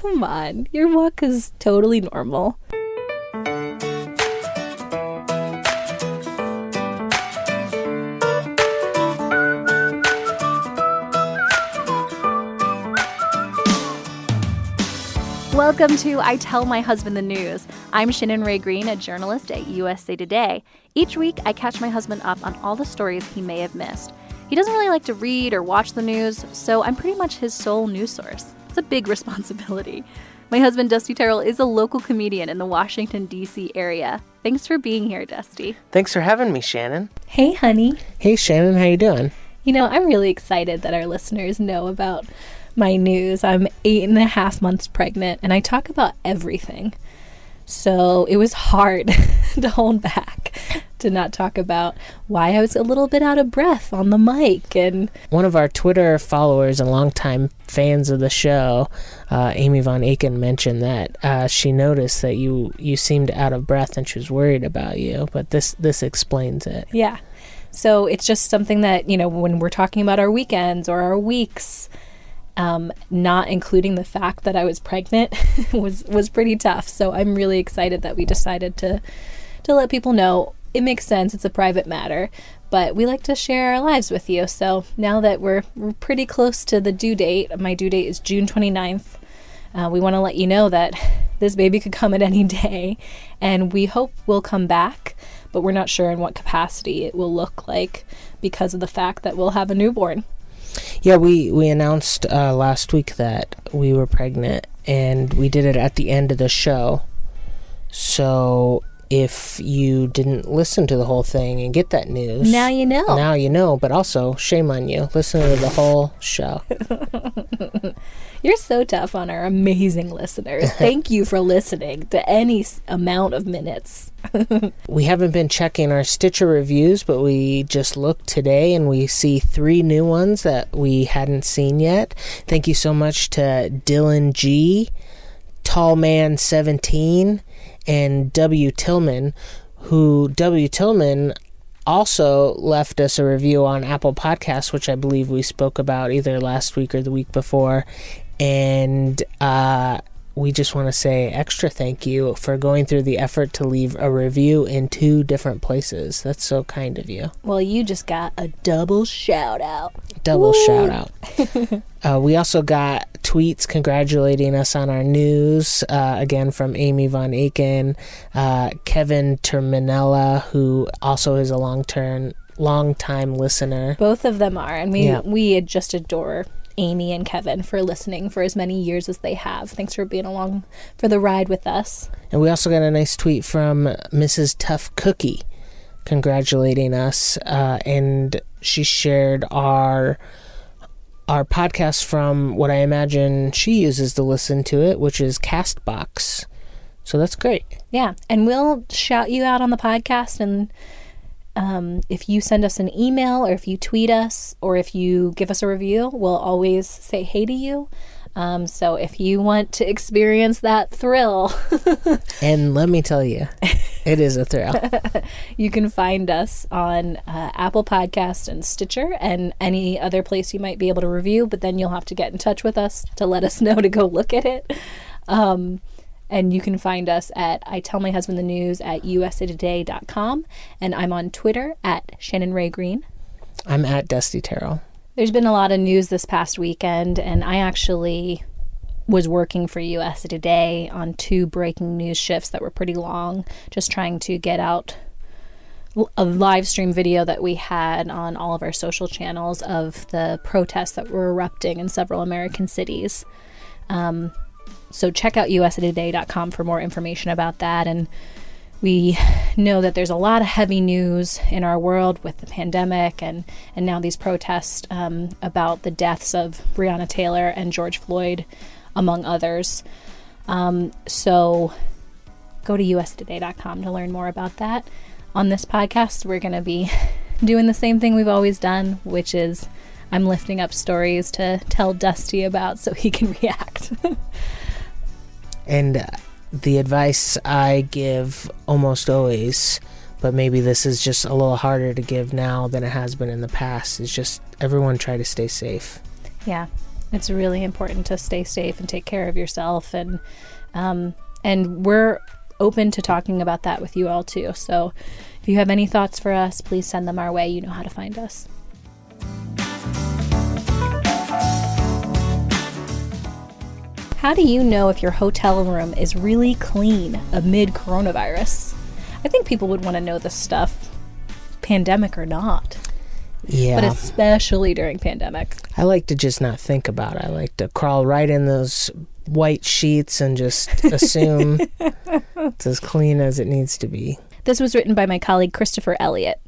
Come on. Your walk is totally normal. Welcome to I Tell My Husband the News. I'm Shannon Rae Green, a journalist at USA Today. Each week, I catch my husband up on all the stories he may have missed. He doesn't really like to read or watch the news, so I'm pretty much his sole news source. It's a big responsibility. My husband, Dusty Terrill, is a local comedian in the Washington, D.C. area. Thanks for being here, Dusty. Thanks for having me, Shannon. Hey, honey. Hey, Shannon, how you doing? You know, I'm really excited that our listeners know about my news. I'm eight and a half months pregnant, and I talk about everything. So it was hard to hold back to not talk about why I was a little bit out of breath on the mic. And one of our Twitter followers and longtime fans of the show, uh, Amy Von Aiken, mentioned that uh, she noticed that you you seemed out of breath and she was worried about you. But this this explains it. Yeah. So it's just something that you know when we're talking about our weekends or our weeks um, not including the fact that I was pregnant was was pretty tough. So I'm really excited that we decided to to let people know it makes sense. It's a private matter, but we like to share our lives with you. So now that we're we're pretty close to the due date, my due date is June 29th. Uh, we want to let you know that this baby could come at any day, and we hope we'll come back, but we're not sure in what capacity it will look like because of the fact that we'll have a newborn. Yeah, we we announced uh, last week that we were pregnant, and we did it at the end of the show. So if you didn't listen to the whole thing and get that news, now you know. Now you know. But also, shame on you. Listen to the whole show. You're so tough on our amazing listeners. Thank you for listening to any amount of minutes. we haven't been checking our Stitcher reviews, but we just looked today and we see three new ones that we hadn't seen yet. Thank you so much to Dylan G, Tall Man 17, and W. Tillman, who W. Tillman also left us a review on Apple Podcasts, which I believe we spoke about either last week or the week before and uh, we just want to say extra thank you for going through the effort to leave a review in two different places. That's so kind of you. Well, you just got a double shout out. Double Woo! shout out. uh, we also got tweets congratulating us on our news, uh, again from Amy Von Aiken, uh, Kevin Terminella, who also is a long term long time listener. Both of them are, and we yeah. we just adore Amy and Kevin for listening for as many years as they have. Thanks for being along for the ride with us. And we also got a nice tweet from Mrs. Tough Cookie congratulating us, uh, and she shared our our podcast from what I imagine she uses to listen to it, which is Castbox. So that's great. Yeah, and we'll shout you out on the podcast and um, if you send us an email or if you tweet us or if you give us a review, we'll always say hey to you. Um, so if you want to experience that thrill, and let me tell you, it is a thrill. you can find us on uh, Apple Podcast and Stitcher and any other place you might be able to review. But then you'll have to get in touch with us to let us know to go look at it. Um, and you can find us at I Tell My Husband the News at usatoday.com. And I'm on Twitter at Shannon Rae Green. I'm at Dusty Terrill. There's been a lot of news this past weekend, and I actually was working for USA Today on two breaking news shifts that were pretty long, just trying to get out a live stream video that we had on all of our social channels of the protests that were erupting in several American cities. Um, so check out usatoday.com for more information about that. And we know that there's a lot of heavy news in our world with the pandemic and, and now these protests um, about the deaths of Breonna Taylor and George Floyd, among others. Um, so go to usatoday.com to learn more about that. On this podcast, we're going to be doing the same thing we've always done, which is I'm lifting up stories to tell Dusty about so he can react. And the advice I give almost always, but maybe this is just a little harder to give now than it has been in the past, is just everyone try to stay safe. Yeah. It's really important to stay safe and take care of yourself, and um, and we're open to talking about that with you all too. So, if you have any thoughts for us, please send them our way. You know how to find us. How do you know if your hotel room is really clean amid coronavirus? I think people would want to know this stuff, pandemic or not. Yeah. But especially during pandemic. I like to just not think about it. I like to crawl right in those white sheets and just assume it's as clean as it needs to be. This was written by my colleague Christopher Elliott.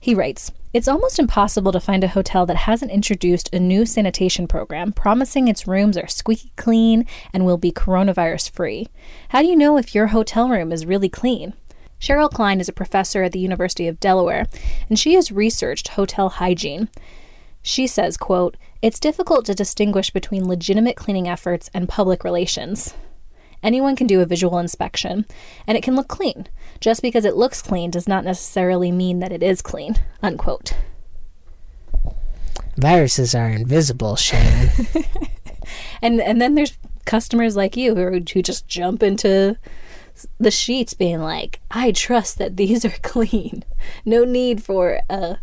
He writes It's almost impossible to find a hotel that hasn't introduced a new sanitation program promising its rooms are squeaky clean and will be coronavirus free. How do you know if your hotel room is really clean? Cheryl Klein is a professor at the University of Delaware, and she has researched hotel hygiene. She says, quote, It's difficult to distinguish between legitimate cleaning efforts and public relations. Anyone can do a visual inspection, and it can look clean. Just because it looks clean does not necessarily mean that it is clean. Unquote. Viruses are invisible, Shannon. and and then there's customers like you who, who just jump into the sheets being like, I trust that these are clean. No need for a,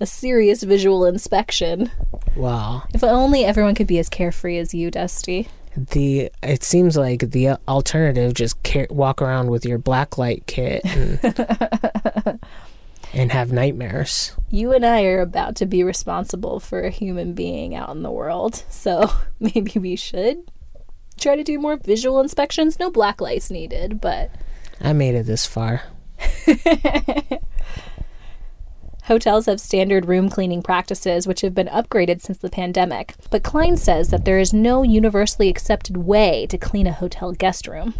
a serious visual inspection. wow. If only everyone could be as carefree as you, Dusty. The it seems like the alternative just ca- walk around with your black light kit and, and have nightmares. You and I are about to be responsible for a human being out in the world, so maybe we should try to do more visual inspections. No black lights needed, but I made it this far. Hotels have standard room cleaning practices which have been upgraded since the pandemic, but Klein says that there is no universally accepted way to clean a hotel guest room.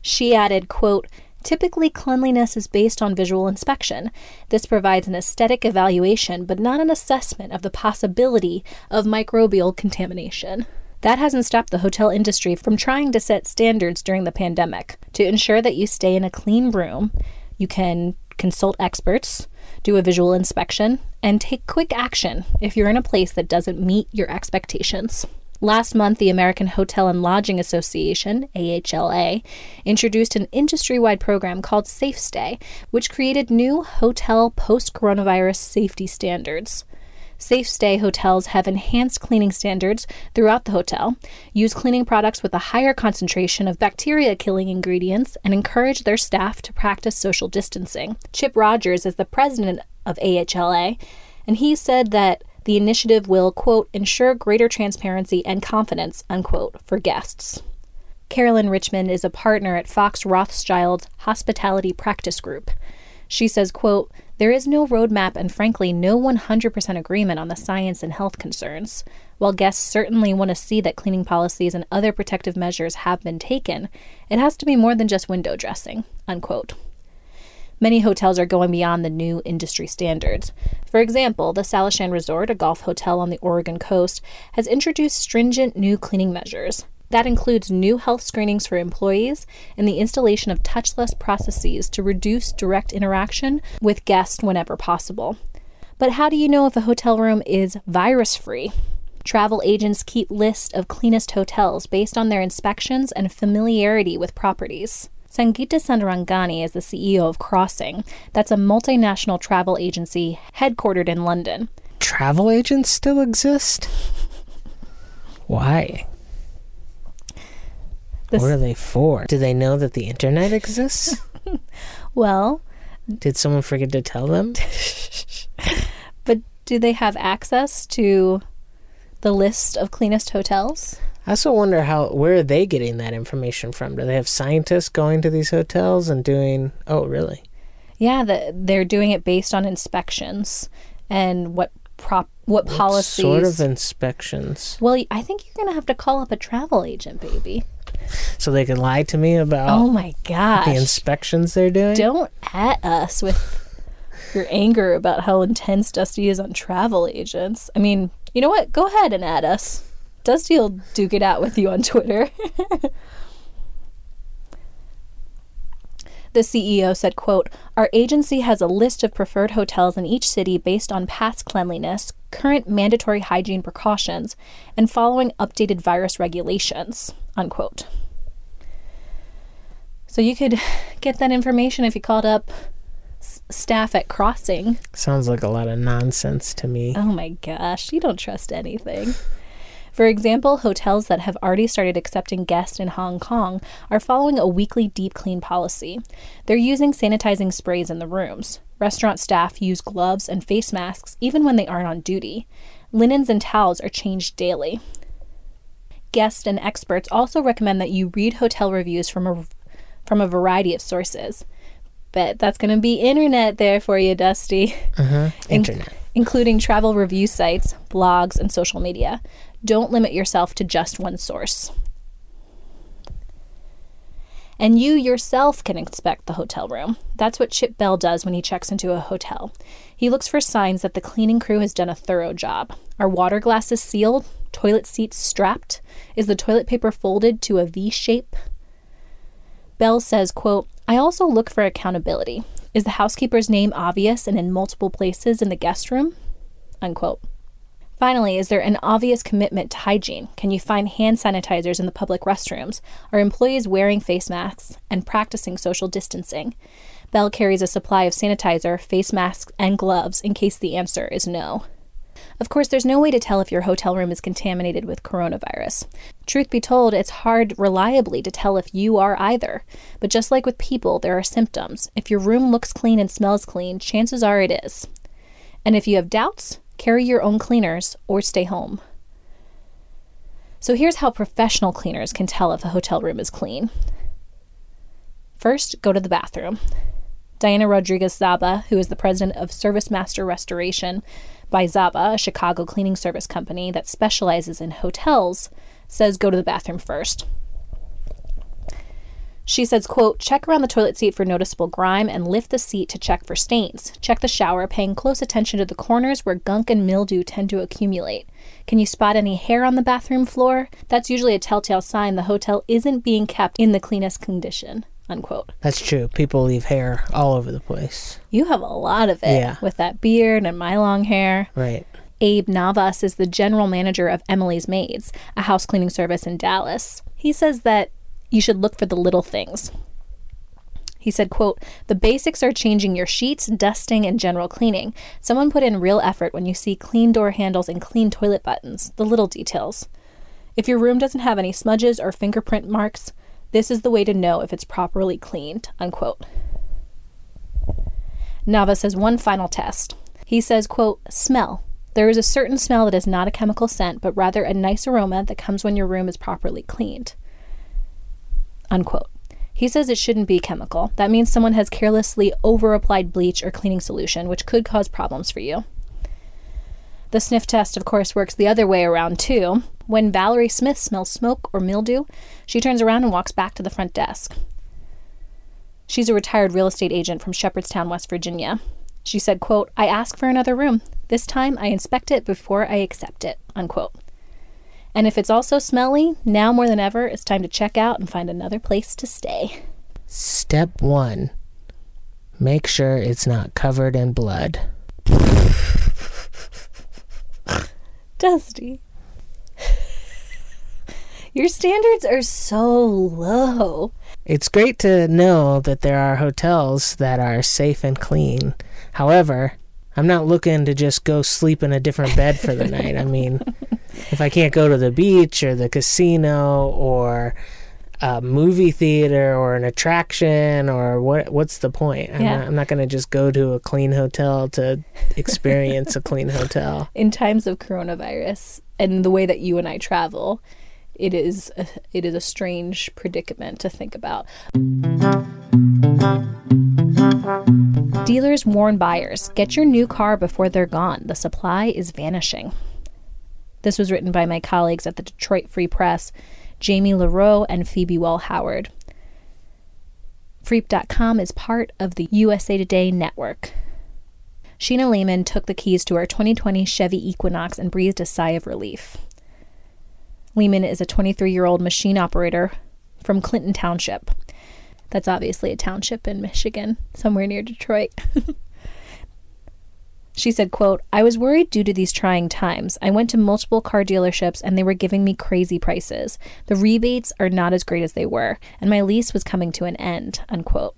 She added, quote, Typically, cleanliness is based on visual inspection. This provides an aesthetic evaluation, but not an assessment of the possibility of microbial contamination. That hasn't stopped the hotel industry from trying to set standards during the pandemic. To ensure that you stay in a clean room, you can consult experts, do a visual inspection, and take quick action if you're in a place that doesn't meet your expectations. Last month, the American Hotel and Lodging Association, AHLA, introduced an industry wide program called Safe Stay, which created new hotel post coronavirus safety standards. Safe Stay hotels have enhanced cleaning standards throughout the hotel, use cleaning products with a higher concentration of bacteria killing ingredients, and encourage their staff to practice social distancing. Chip Rogers is the president of AHLA, and he said that the initiative will, quote, ensure greater transparency and confidence, unquote, for guests. Carolyn Richmond is a partner at Fox Rothschild's Hospitality Practice Group. She says, quote, there is no roadmap and frankly no 100% agreement on the science and health concerns. While guests certainly want to see that cleaning policies and other protective measures have been taken, it has to be more than just window dressing, unquote. Many hotels are going beyond the new industry standards. For example, the Salishan Resort, a golf hotel on the Oregon coast, has introduced stringent new cleaning measures. That includes new health screenings for employees and the installation of touchless processes to reduce direct interaction with guests whenever possible. But how do you know if a hotel room is virus free? Travel agents keep lists of cleanest hotels based on their inspections and familiarity with properties. Sangeeta Sundarangani is the CEO of Crossing. That's a multinational travel agency headquartered in London. Travel agents still exist? Why? This- what are they for? Do they know that the internet exists? Well, Did someone forget to tell them? but do they have access to the list of cleanest hotels? I also wonder how where are they getting that information from? Do they have scientists going to these hotels and doing? Oh, really? Yeah, the, they're doing it based on inspections and what prop what What policies. sort of inspections? well, I think you're gonna have to call up a travel agent, baby. So they can lie to me about oh my god the inspections they're doing. Don't at us with your anger about how intense Dusty is on travel agents. I mean, you know what? Go ahead and add us. Dusty will duke it out with you on Twitter. The CEO said, quote, Our agency has a list of preferred hotels in each city based on past cleanliness, current mandatory hygiene precautions, and following updated virus regulations, unquote. So you could get that information if you called up s- staff at Crossing. Sounds like a lot of nonsense to me. Oh my gosh, you don't trust anything. For example, hotels that have already started accepting guests in Hong Kong are following a weekly deep clean policy. They're using sanitizing sprays in the rooms. Restaurant staff use gloves and face masks even when they aren't on duty. Linens and towels are changed daily. Guests and experts also recommend that you read hotel reviews from a from a variety of sources. But that's going to be internet there for you, Dusty. Uh-huh. Internet. including travel review sites, blogs, and social media. Don't limit yourself to just one source. And you yourself can inspect the hotel room. That's what Chip Bell does when he checks into a hotel. He looks for signs that the cleaning crew has done a thorough job. Are water glasses sealed? Toilet seats strapped? Is the toilet paper folded to a V shape? Bell says, quote, I also look for accountability. Is the housekeeper's name obvious and in multiple places in the guest room? Unquote. Finally, is there an obvious commitment to hygiene? Can you find hand sanitizers in the public restrooms? Are employees wearing face masks and practicing social distancing? Bell carries a supply of sanitizer, face masks, and gloves in case the answer is no. Of course, there's no way to tell if your hotel room is contaminated with coronavirus. Truth be told, it's hard reliably to tell if you are either. But just like with people, there are symptoms. If your room looks clean and smells clean, chances are it is. And if you have doubts, carry your own cleaners or stay home. So here's how professional cleaners can tell if a hotel room is clean. First, go to the bathroom. Diana Rodriguez Zaba, who is the president of Service Master Restoration by Zaba, a Chicago cleaning service company that specializes in hotels, says go to the bathroom first. She says, quote, check around the toilet seat for noticeable grime and lift the seat to check for stains. Check the shower, paying close attention to the corners where gunk and mildew tend to accumulate. Can you spot any hair on the bathroom floor? That's usually a telltale sign the hotel isn't being kept in the cleanest condition. Unquote. That's true. People leave hair all over the place. You have a lot of it Yeah. with that beard and my long hair. Right. Abe Navas is the general manager of Emily's Maids, a house cleaning service in Dallas. He says that you should look for the little things. He said, quote, The basics are changing your sheets, dusting, and general cleaning. Someone put in real effort when you see clean door handles and clean toilet buttons, the little details. If your room doesn't have any smudges or fingerprint marks, this is the way to know if it's properly cleaned, unquote. Navas has one final test. He says, quote, smell. There is a certain smell that is not a chemical scent, but rather a nice aroma that comes when your room is properly cleaned. Unquote. He says it shouldn't be chemical. That means someone has carelessly over applied bleach or cleaning solution, which could cause problems for you. The sniff test, of course, works the other way around too. When Valerie Smith smells smoke or mildew, she turns around and walks back to the front desk. She's a retired real estate agent from Shepherdstown, West Virginia. She said, quote, I ask for another room. This time I inspect it before I accept it, unquote. And if it's also smelly, now more than ever, it's time to check out and find another place to stay. Step one make sure it's not covered in blood. Dusty. Your standards are so low. It's great to know that there are hotels that are safe and clean. However, I'm not looking to just go sleep in a different bed for the night. I mean, if I can't go to the beach or the casino or a movie theater or an attraction or what what's the point? I'm Yeah. not, not going to just go to a clean hotel to experience a clean hotel. In times of coronavirus and the way that you and I travel, it is a, it is a strange predicament to think about. Dealers warn buyers, get your new car before they're gone. The supply is vanishing. This was written by my colleagues at the Detroit Free Press, Jamie LaReau and Phoebe Wall Howard. Freep.com is part of the USA Today network. Sheena Lehman took the keys to her 2020 Chevy Equinox and breathed a sigh of relief. Lehman is a 23 year old machine operator from Clinton Township. That's obviously a township in Michigan, somewhere near Detroit. She said, quote, I was worried due to these trying times. I went to multiple car dealerships and they were giving me crazy prices. The rebates are not as great as they were, and my lease was coming to an end, unquote.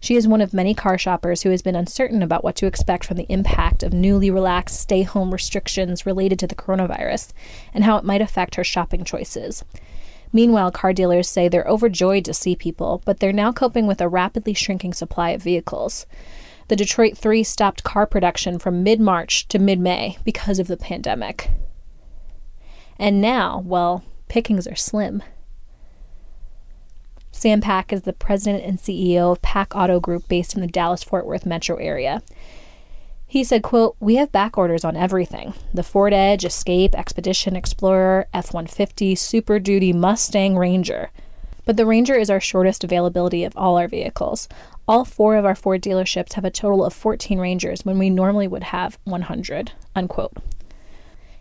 She is one of many car shoppers who has been uncertain about what to expect from the impact of newly relaxed stay home restrictions related to the coronavirus and how it might affect her shopping choices. Meanwhile, car dealers say they're overjoyed to see people, but they're now coping with a rapidly shrinking supply of vehicles. The Detroit 3 stopped car production from mid March to mid May because of the pandemic. And now, well, pickings are slim. Sam Pack is the president and CEO of Pack Auto Group based in the Dallas Fort Worth metro area. He said, quote, We have back orders on everything. The Ford Edge, Escape, Expedition, Explorer, F-150, Super Duty, Mustang, Ranger. But the Ranger is our shortest availability of all our vehicles. All four of our Ford dealerships have a total of 14 Rangers when we normally would have 100, unquote.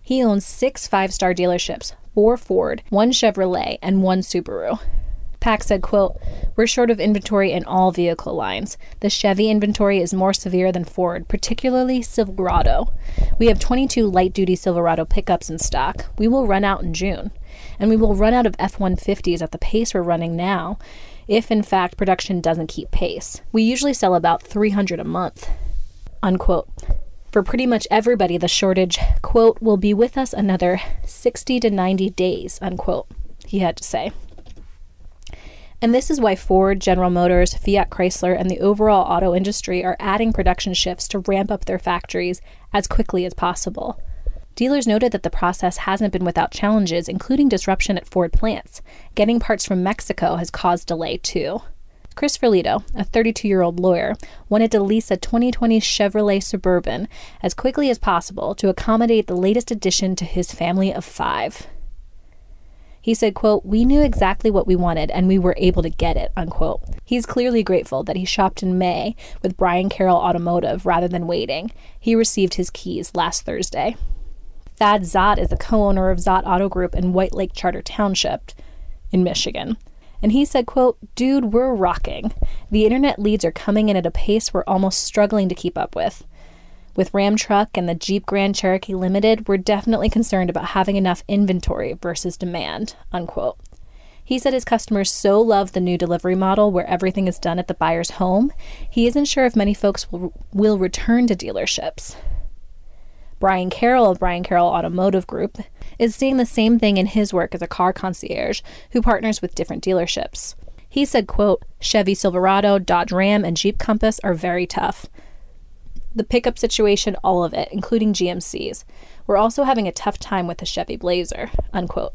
He owns six five-star dealerships, four Ford, one Chevrolet, and one Subaru. Pack said, quote, We're short of inventory in all vehicle lines. The Chevy inventory is more severe than Ford, particularly Silverado. We have 22 light duty Silverado pickups in stock. We will run out in June. And we will run out of F 150s at the pace we're running now if in fact production doesn't keep pace. We usually sell about 300 a month. Unquote. For pretty much everybody, the shortage, quote, will be with us another 60 to 90 days, unquote, he had to say. And this is why Ford, General Motors, Fiat Chrysler, and the overall auto industry are adding production shifts to ramp up their factories as quickly as possible. Dealers noted that the process hasn't been without challenges, including disruption at Ford plants. Getting parts from Mexico has caused delay, too. Chris Verlito, a 32 year old lawyer, wanted to lease a 2020 Chevrolet Suburban as quickly as possible to accommodate the latest addition to his family of five. He said, quote, We knew exactly what we wanted and we were able to get it, unquote. He's clearly grateful that he shopped in May with Brian Carroll Automotive rather than waiting. He received his keys last Thursday. Thad Szott is the co owner of Szott Auto Group in White Lake Charter Township in Michigan. And he said, quote, Dude, we're rocking. The internet leads are coming in at a pace we're almost struggling to keep up with. With Ram Truck and the Jeep Grand Cherokee Limited, we're definitely concerned about having enough inventory versus demand, unquote. He said his customers so love the new delivery model where everything is done at the buyer's home, he isn't sure if many folks will, will return to dealerships. Brian Carroll of Brian Carroll Automotive Group is seeing the same thing in his work as a car concierge who partners with different dealerships. He said, quote, Chevy Silverado, Dodge Ram, and Jeep Compass are very tough the pickup situation, all of it, including GMCs. We're also having a tough time with the Chevy Blazer, unquote.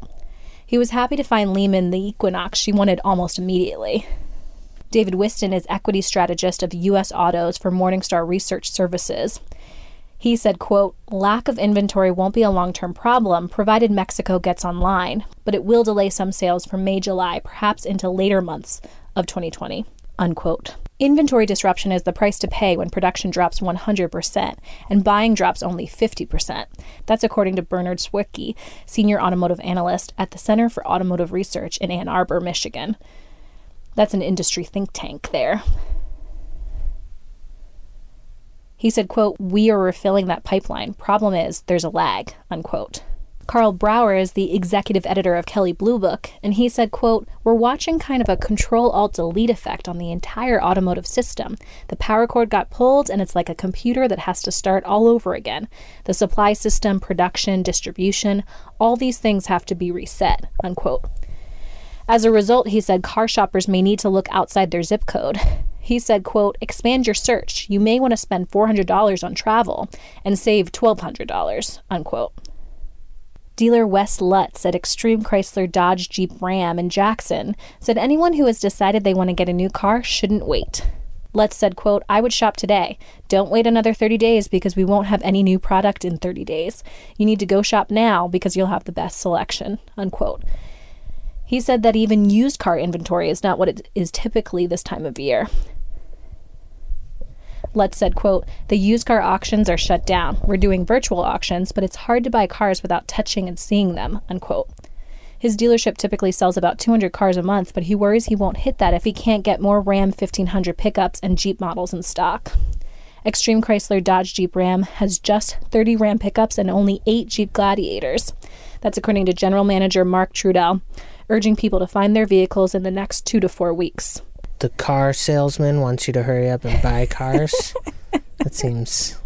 He was happy to find Lehman the Equinox she wanted almost immediately. David Whiston is equity strategist of U.S. Autos for Morningstar Research Services. He said, quote, lack of inventory won't be a long-term problem provided Mexico gets online, but it will delay some sales from May, July, perhaps into later months of 2020, unquote. Inventory disruption is the price to pay when production drops 100% and buying drops only 50%. That's according to Bernard Swiecki, senior automotive analyst at the Center for Automotive Research in Ann Arbor, Michigan. That's an industry think tank there. He said, quote, "We are refilling that pipeline. Problem is there's a lag." unquote. Karl Brauer is the executive editor of Kelley Blue Book, and he said, quote, We're watching kind of a control alt delete effect on the entire automotive system. The power cord got pulled, and it's like a computer that has to start all over again. The supply system, production, distribution, all these things have to be reset, unquote. As a result, he said car shoppers may need to look outside their zip code. He said, quote, expand your search. You may want to spend $400 on travel and save $1,200, unquote. Dealer Wes Lutz at Extreme Chrysler Dodge Jeep Ram in Jackson said anyone who has decided they want to get a new car shouldn't wait. Lutz said, quote, I would shop today. Don't wait another 30 days because we won't have any new product in 30 days. You need to go shop now because you'll have the best selection, unquote. He said that even used car inventory is not what it is typically this time of year. Lutz said, quote, the used car auctions are shut down. We're doing virtual auctions, but it's hard to buy cars without touching and seeing them, unquote. His dealership typically sells about 200 cars a month, but he worries he won't hit that if he can't get more Ram 1500 pickups and Jeep models in stock. Extreme Chrysler Dodge Jeep Ram has just 30 Ram pickups and only 8 Jeep Gladiators. That's according to General Manager Mark Trudell, urging people to find their vehicles in the next 2 to 4 weeks. The car salesman wants you to hurry up and buy cars. that seems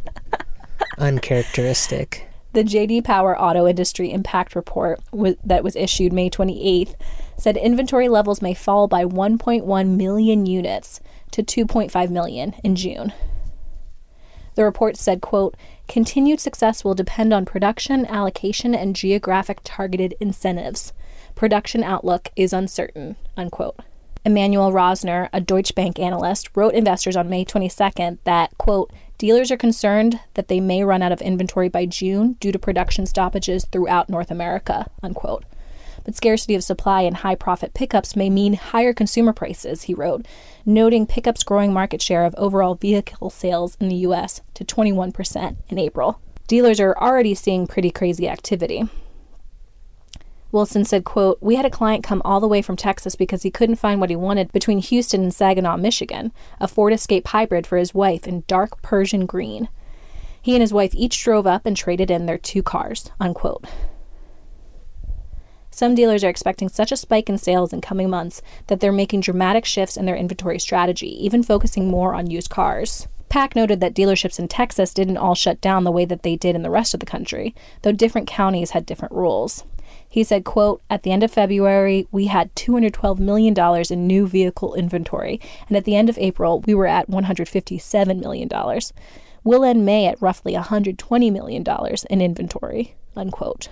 uncharacteristic. The JD Power Auto Industry Impact Report w- that was issued May 28th said inventory levels may fall by 1.1 million units to 2.5 million in June. The report said, quote, continued success will depend on production, allocation, and geographic targeted incentives. Production outlook is uncertain, unquote. Emmanuel Rosner, a Deutsche Bank analyst, wrote investors on May 22nd that, quote, dealers are concerned that they may run out of inventory by June due to production stoppages throughout North America, unquote. But scarcity of supply and high profit pickups may mean higher consumer prices, he wrote, noting pickups' growing market share of overall vehicle sales in the U.S. to 21% in April. Dealers are already seeing pretty crazy activity. Wilson said, quote, We had a client come all the way from Texas because he couldn't find what he wanted between Houston and Saginaw, Michigan, a Ford Escape hybrid for his wife in dark Persian green. He and his wife each drove up and traded in their two cars, unquote. Some dealers are expecting such a spike in sales in coming months that they're making dramatic shifts in their inventory strategy, even focusing more on used cars. Pack noted that dealerships in Texas didn't all shut down the way that they did in the rest of the country, though different counties had different rules. He said, quote, At the end of February, we had $212 million in new vehicle inventory, and at the end of April, we were at $157 million. We'll end May at roughly $120 million in inventory, unquote.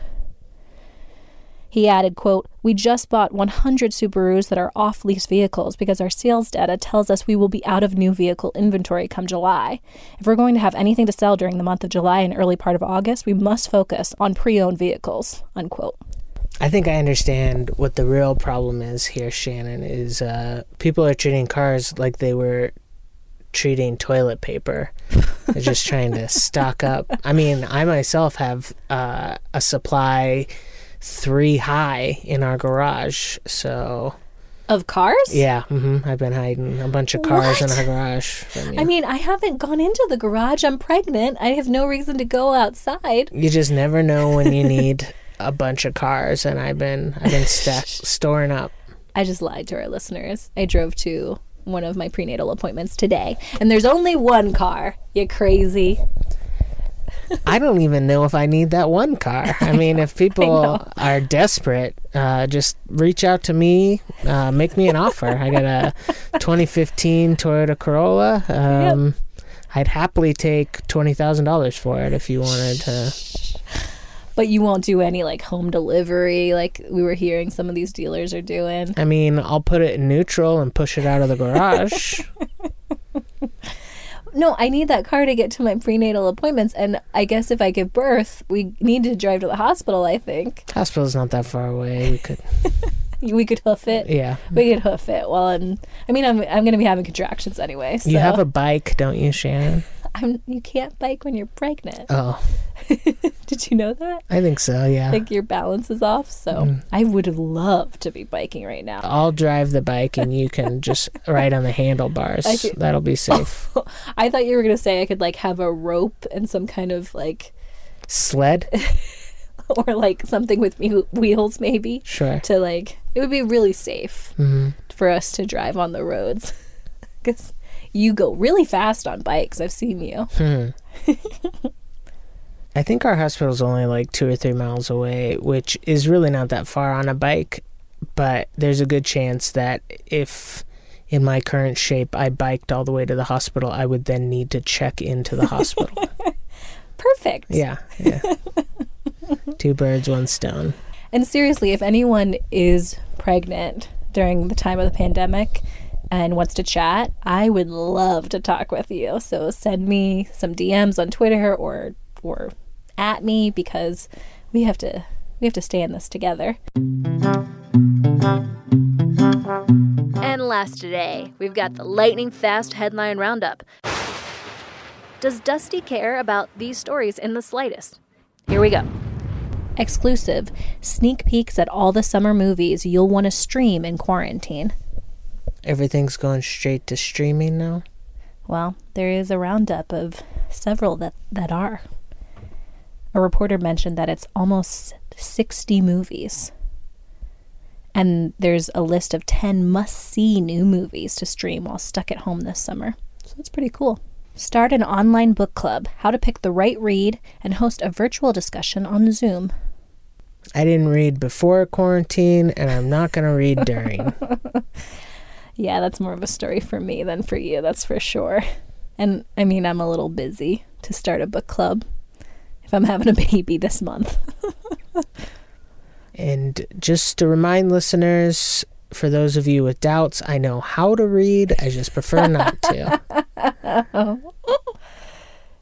He added, quote, We just bought 100 Subarus that are off lease vehicles because our sales data tells us we will be out of new vehicle inventory come July. If we're going to have anything to sell during the month of July and early part of August, we must focus on pre owned vehicles, unquote. I think I understand what the real problem is here, Shannon, is uh, people are treating cars like they were treating toilet paper. They're just trying to stock up. I mean, I myself have uh, a supply three high in our garage. So Of cars? yeah, hmm I've been hiding a bunch of cars in our garage. I mean, I haven't gone into the garage. I'm pregnant. I have no reason to go outside. you just never know when you need a bunch of cars, and I've been I've been sta- storing up. I just lied to our listeners. I drove to one of my prenatal appointments today, and there's only one car. You crazy? I don't even know if I need that one car. I mean, if people are desperate, uh, just reach out to me, uh, make me an offer. I got a 2015 Toyota Corolla. Um, I'd happily take twenty thousand dollars for it if you wanted to. But you won't do any like home delivery, like we were hearing some of these dealers are doing. I mean, I'll put it in neutral and push it out of the garage. No, I need that car to get to my prenatal appointments, and I guess if I give birth, we need to drive to the hospital. I think Hospital's not that far away. We could, we could hoof it. yeah. We could hoof it. Well, and I mean, I'm I'm gonna be having contractions anyway. So You have a bike, don't you, Shannon? I'm, you can't bike when you're pregnant. Oh, Did you know that? I think so. Yeah. Like your balance is off. So Mm. I would love to be biking right now. I'll drive the bike and you can just ride on the handlebars. See. That'll be safe. I thought you were gonna say I could like have a rope and some kind of like, Sled? or like something with wheels maybe Sure. to like. It would be really safe hmm for us to drive on the roads because you go really fast on bikes. I've seen you. Hmm. I think our hospital's only like two or three miles away, which is really not that far on a bike. But there's a good chance that if in my current shape I biked all the way to the hospital, I would then need to check into the hospital. Perfect. yeah. Yeah. Two birds, one stone. And seriously, if anyone is pregnant during the time of the pandemic and wants to chat, I would love to talk with you. So send me some DMs on Twitter or or at me because we have to we have to stay in this together. And last today, we've got the lightning fast headline roundup. Does Dusty care about these stories in the slightest? Here we go. Exclusive sneak peeks at all the summer movies you'll want to stream in quarantine. Everything's going straight to streaming now. Well, there is a roundup of several that, that are. A reporter mentioned that it's almost 60 movies. And there's a list of 10 must see new movies to stream while stuck at home this summer. So that's pretty cool. Start an online book club, how to pick the right read, and host a virtual discussion on Zoom. I didn't read before quarantine, and I'm not going to read during. Yeah, that's more of a story for me than for you, that's for sure. And I mean, I'm a little busy to start a book club if I'm having a baby this month. and just to remind listeners, for those of you with doubts, I know how to read. I just prefer not to.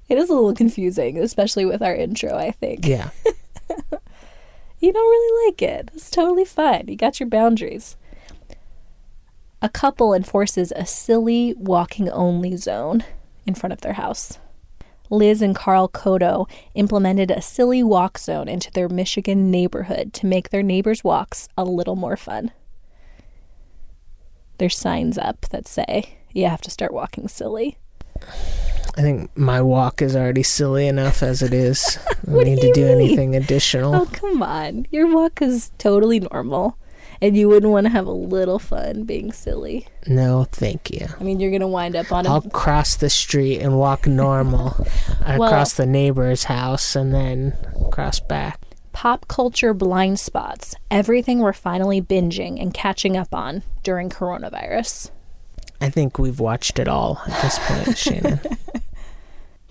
it is a little confusing, especially with our intro, I think. Yeah. you don't really like it. It's totally fine. You got your boundaries. A couple enforces a silly walking only zone in front of their house. Liz and Carl Kodo implemented a silly walk zone into their Michigan neighborhood to make their neighbors' walks a little more fun. There's signs up that say you have to start walking silly. I think my walk is already silly enough as it is. I don't need do to do mean? anything additional. Oh, come on. Your walk is totally normal. And you wouldn't want to have a little fun being silly. No, thank you. I mean, you're going to wind up on a I'll cross the street and walk normal Well- across the neighbor's house and then cross back. pop culture blind spots, everything we're finally binging and catching up on during coronavirus. I think we've watched it all at this point, Shannon.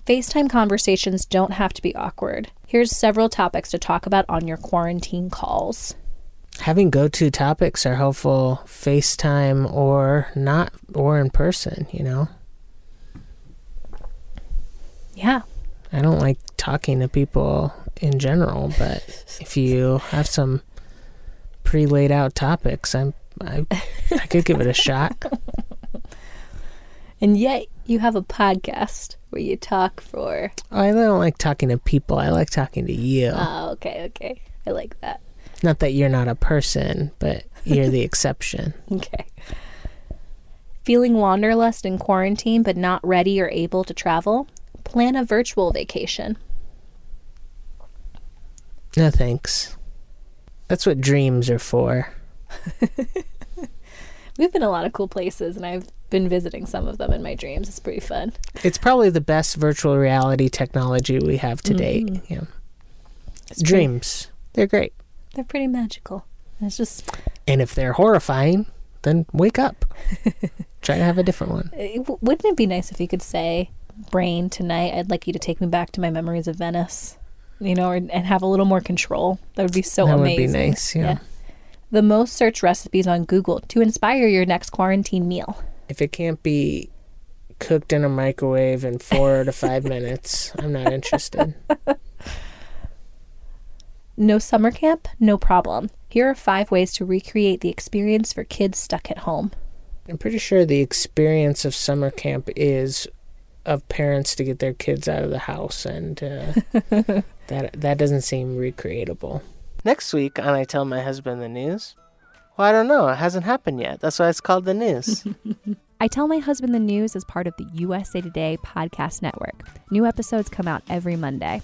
FaceTime conversations don't have to be awkward. Here's several topics to talk about on your quarantine calls. Having go to topics are helpful FaceTime or not, or in person, you know? Yeah. I don't like talking to people in general, but if you have some pre laid out topics, I'm, I, I could give it a shot. And yet you have a podcast where you talk for. Oh, I don't like talking to people. I like talking to you. Oh, okay, okay. I like that. Not that you're not a person, but you're the exception. Okay. Feeling wanderlust in quarantine but not ready or able to travel? Plan a virtual vacation. No thanks. That's what dreams are for. We've been a lot of cool places and I've been visiting some of them in my dreams. It's pretty fun. It's probably the best virtual reality technology we have to date. Mm-hmm. Yeah. It's pretty- Dreams. They're great. They're pretty magical. It's just And if they're horrifying, then wake up. Try to have a different one. Uh, it- wouldn't it be nice if you could say, "Brain, tonight I'd like you to take me back to my memories of Venice." You know, or, and have a little more control. That would be so that would amazing. be nice. Yeah. The most searched recipes on Google to inspire your next quarantine meal. If it can't be cooked in a microwave in four to five minutes, I'm not interested. No summer camp? No problem. Here are five ways to recreate the experience for kids stuck at home. I'm pretty sure the experience of summer camp is of parents to get their kids out of the house, and uh, that that doesn't seem recreatable. Next week on I Tell My Husband the News. Well, I don't know. It hasn't happened yet. That's why it's called the news. I Tell My Husband the News is part of the USA Today podcast network. New episodes come out every Monday.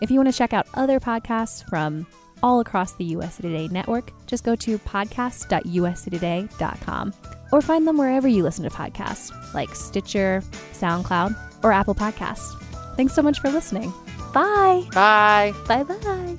If you want to check out other podcasts from all across the USA Today network, just go to podcast.usatoday.com or find them wherever you listen to podcasts, like Stitcher, SoundCloud, or Apple Podcasts. Thanks so much for listening. Bye. Bye. Bye bye.